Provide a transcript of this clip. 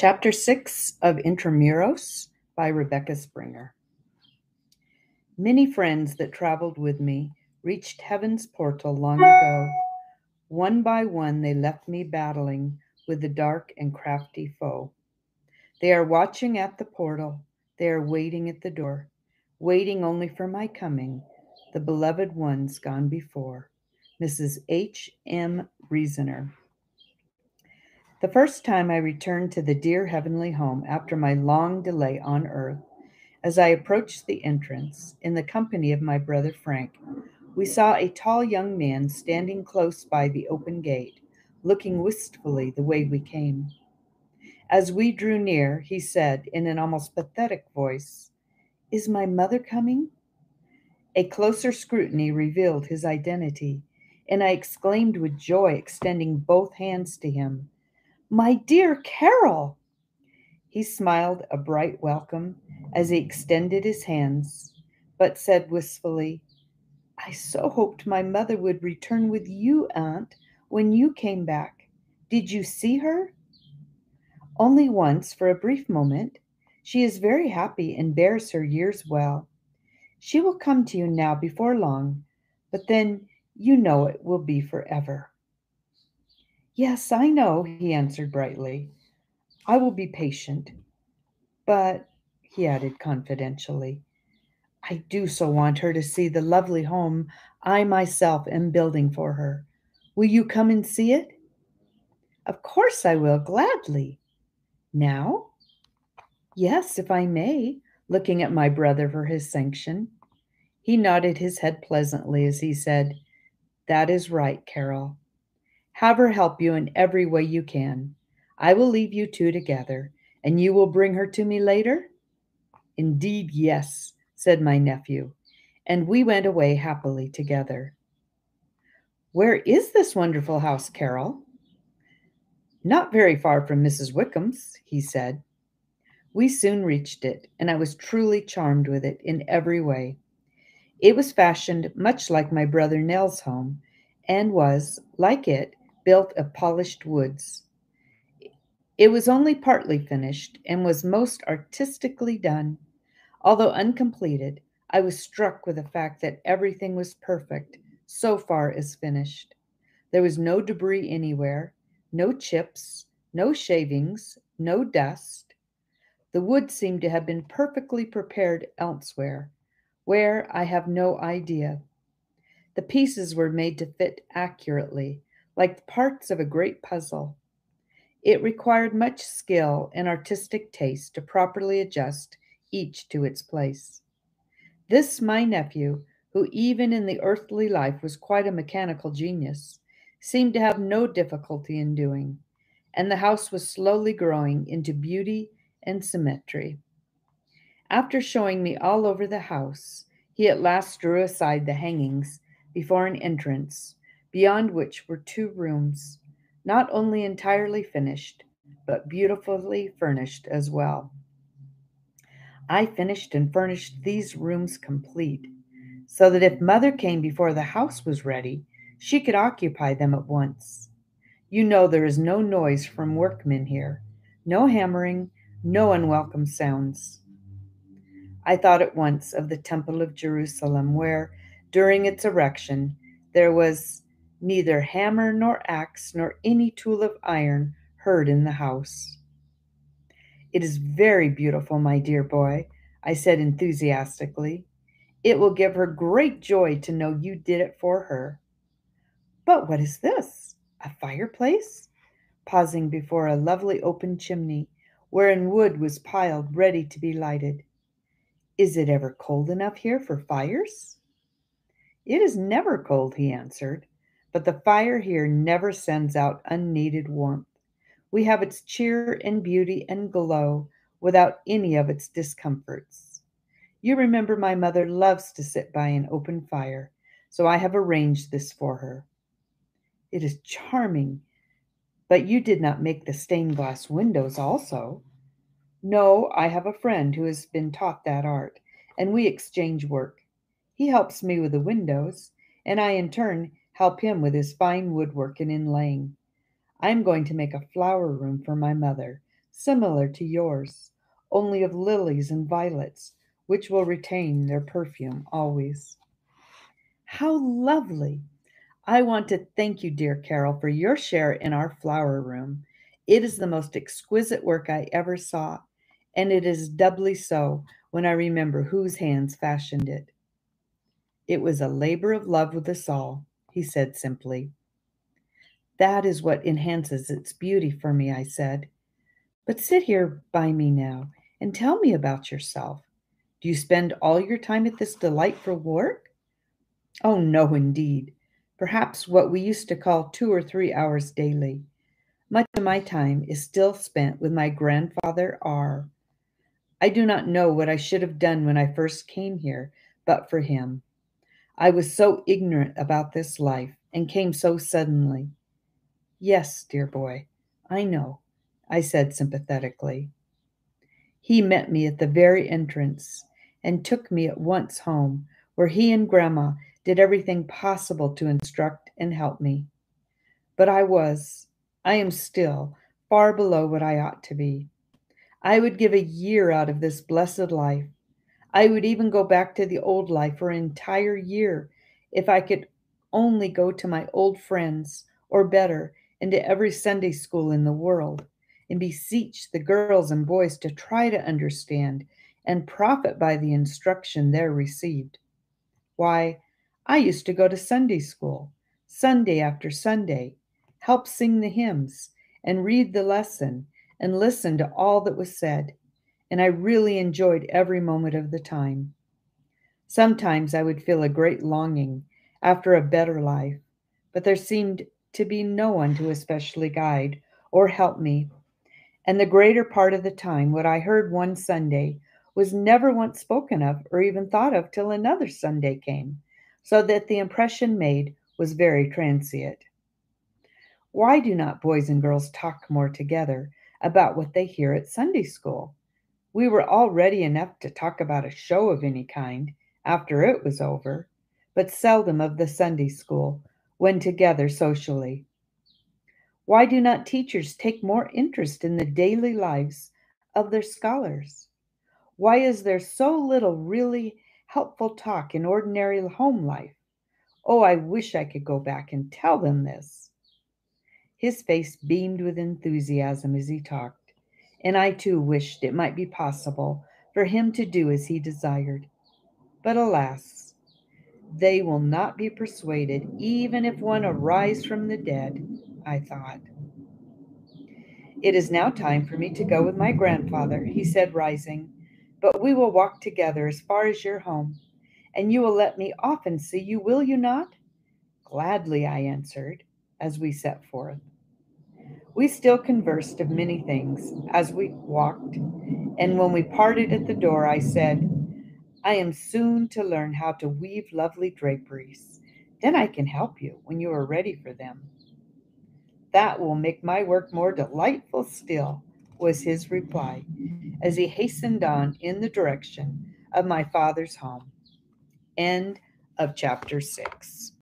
Chapter 6 of Intra Muros by Rebecca Springer. Many friends that traveled with me reached heaven's portal long ago. One by one, they left me battling with the dark and crafty foe. They are watching at the portal, they are waiting at the door, waiting only for my coming, the beloved ones gone before. Mrs. H. M. Reasoner. The first time I returned to the dear heavenly home after my long delay on earth, as I approached the entrance in the company of my brother Frank, we saw a tall young man standing close by the open gate, looking wistfully the way we came. As we drew near, he said in an almost pathetic voice, Is my mother coming? A closer scrutiny revealed his identity, and I exclaimed with joy, extending both hands to him. My dear Carol! He smiled a bright welcome as he extended his hands, but said wistfully, I so hoped my mother would return with you, Aunt, when you came back. Did you see her? Only once for a brief moment. She is very happy and bears her years well. She will come to you now before long, but then you know it will be forever. Yes, I know, he answered brightly. I will be patient. But, he added confidentially, I do so want her to see the lovely home I myself am building for her. Will you come and see it? Of course I will, gladly. Now? Yes, if I may, looking at my brother for his sanction. He nodded his head pleasantly as he said, That is right, Carol. Have her help you in every way you can. I will leave you two together, and you will bring her to me later? Indeed, yes, said my nephew, and we went away happily together. Where is this wonderful house, Carol? Not very far from Mrs. Wickham's, he said. We soon reached it, and I was truly charmed with it in every way. It was fashioned much like my brother Nell's home, and was, like it, built of polished woods. It was only partly finished and was most artistically done. Although uncompleted, I was struck with the fact that everything was perfect so far as finished. There was no debris anywhere, no chips, no shavings, no dust. The wood seemed to have been perfectly prepared elsewhere, where I have no idea. The pieces were made to fit accurately, like parts of a great puzzle. It required much skill and artistic taste to properly adjust each to its place. This, my nephew, who even in the earthly life was quite a mechanical genius, seemed to have no difficulty in doing, and the house was slowly growing into beauty and symmetry. After showing me all over the house, he at last drew aside the hangings before an entrance beyond which were two rooms, not only entirely finished, but beautifully furnished as well. I finished and furnished these rooms complete, so that if mother came before the house was ready, she could occupy them at once. You know there is no noise from workmen here, no hammering, no unwelcome sounds. I thought at once of the Temple of Jerusalem, where, during its erection, there was neither hammer nor axe nor any tool of iron heard in the house. It is very beautiful, my dear boy, I said enthusiastically. It will give her great joy to know you did it for her. But what is this? A fireplace? Pausing before a lovely open chimney wherein wood was piled ready to be lighted. Is it ever cold enough here for fires? It is never cold, he answered. But the fire here never sends out unneeded warmth. We have its cheer and beauty and glow without any of its discomforts. You remember my mother loves to sit by an open fire, so I have arranged this for her. It is charming, but you did not make the stained glass windows also. No, I have a friend who has been taught that art, and we exchange work. He helps me with the windows, and I in turn help him with his fine woodwork and inlaying. I am going to make a flower room for my mother similar to yours, only of lilies and violets, which will retain their perfume always. How lovely! I want to thank you, dear Carol, for your share in our flower room. It is the most exquisite work I ever saw, and it is doubly so when I remember whose hands fashioned it. It was a labor of love with us all, he said simply. That is what enhances its beauty for me, I said. But sit here by me now and tell me about yourself. Do you spend all your time at this delightful work? Oh, no, indeed perhaps what we used to call two or three hours daily. Much of my time is still spent with my grandfather R. I do not know what I should have done when I first came here, but for him. I was so ignorant about this life and came so suddenly. Yes, dear boy, I know, I said sympathetically. He met me at the very entrance and took me at once home, where he and Grandma did everything possible to instruct and help me. But I was, I am still, far below what I ought to be. I would give a year out of this blessed life. I would even go back to the old life for an entire year if I could only go to my old friends, or better, into every Sunday school in the world, and beseech the girls and boys to try to understand and profit by the instruction there received. Why, I used to go to Sunday school, Sunday after Sunday, help sing the hymns, and read the lesson, and listen to all that was said, and I really enjoyed every moment of the time. Sometimes I would feel a great longing after a better life, but there seemed to be no one to especially guide or help me. And the greater part of the time, what I heard one Sunday was never once spoken of or even thought of till another Sunday came so that the impression made was very transient. Why do not boys and girls talk more together about what they hear at Sunday school? We were all ready enough to talk about a show of any kind after it was over, but seldom of the Sunday school when together socially. Why do not teachers take more interest in the daily lives of their scholars? Why is there so little really helpful talk in ordinary home life. Oh, I wish I could go back and tell them this. His face beamed with enthusiasm as he talked, and I too wished it might be possible for him to do as he desired. But alas, they will not be persuaded, even if one arise from the dead, I thought. It is now time for me to go with my grandfather, he said, rising but we will walk together as far as your home, and you will let me often see you, will you not? Gladly, I answered, as we set forth. We still conversed of many things as we walked, and when we parted at the door, I said, I am soon to learn how to weave lovely draperies. Then I can help you when you are ready for them. That will make my work more delightful still, was his reply as he hastened on in the direction of my father's home. End of chapter 6.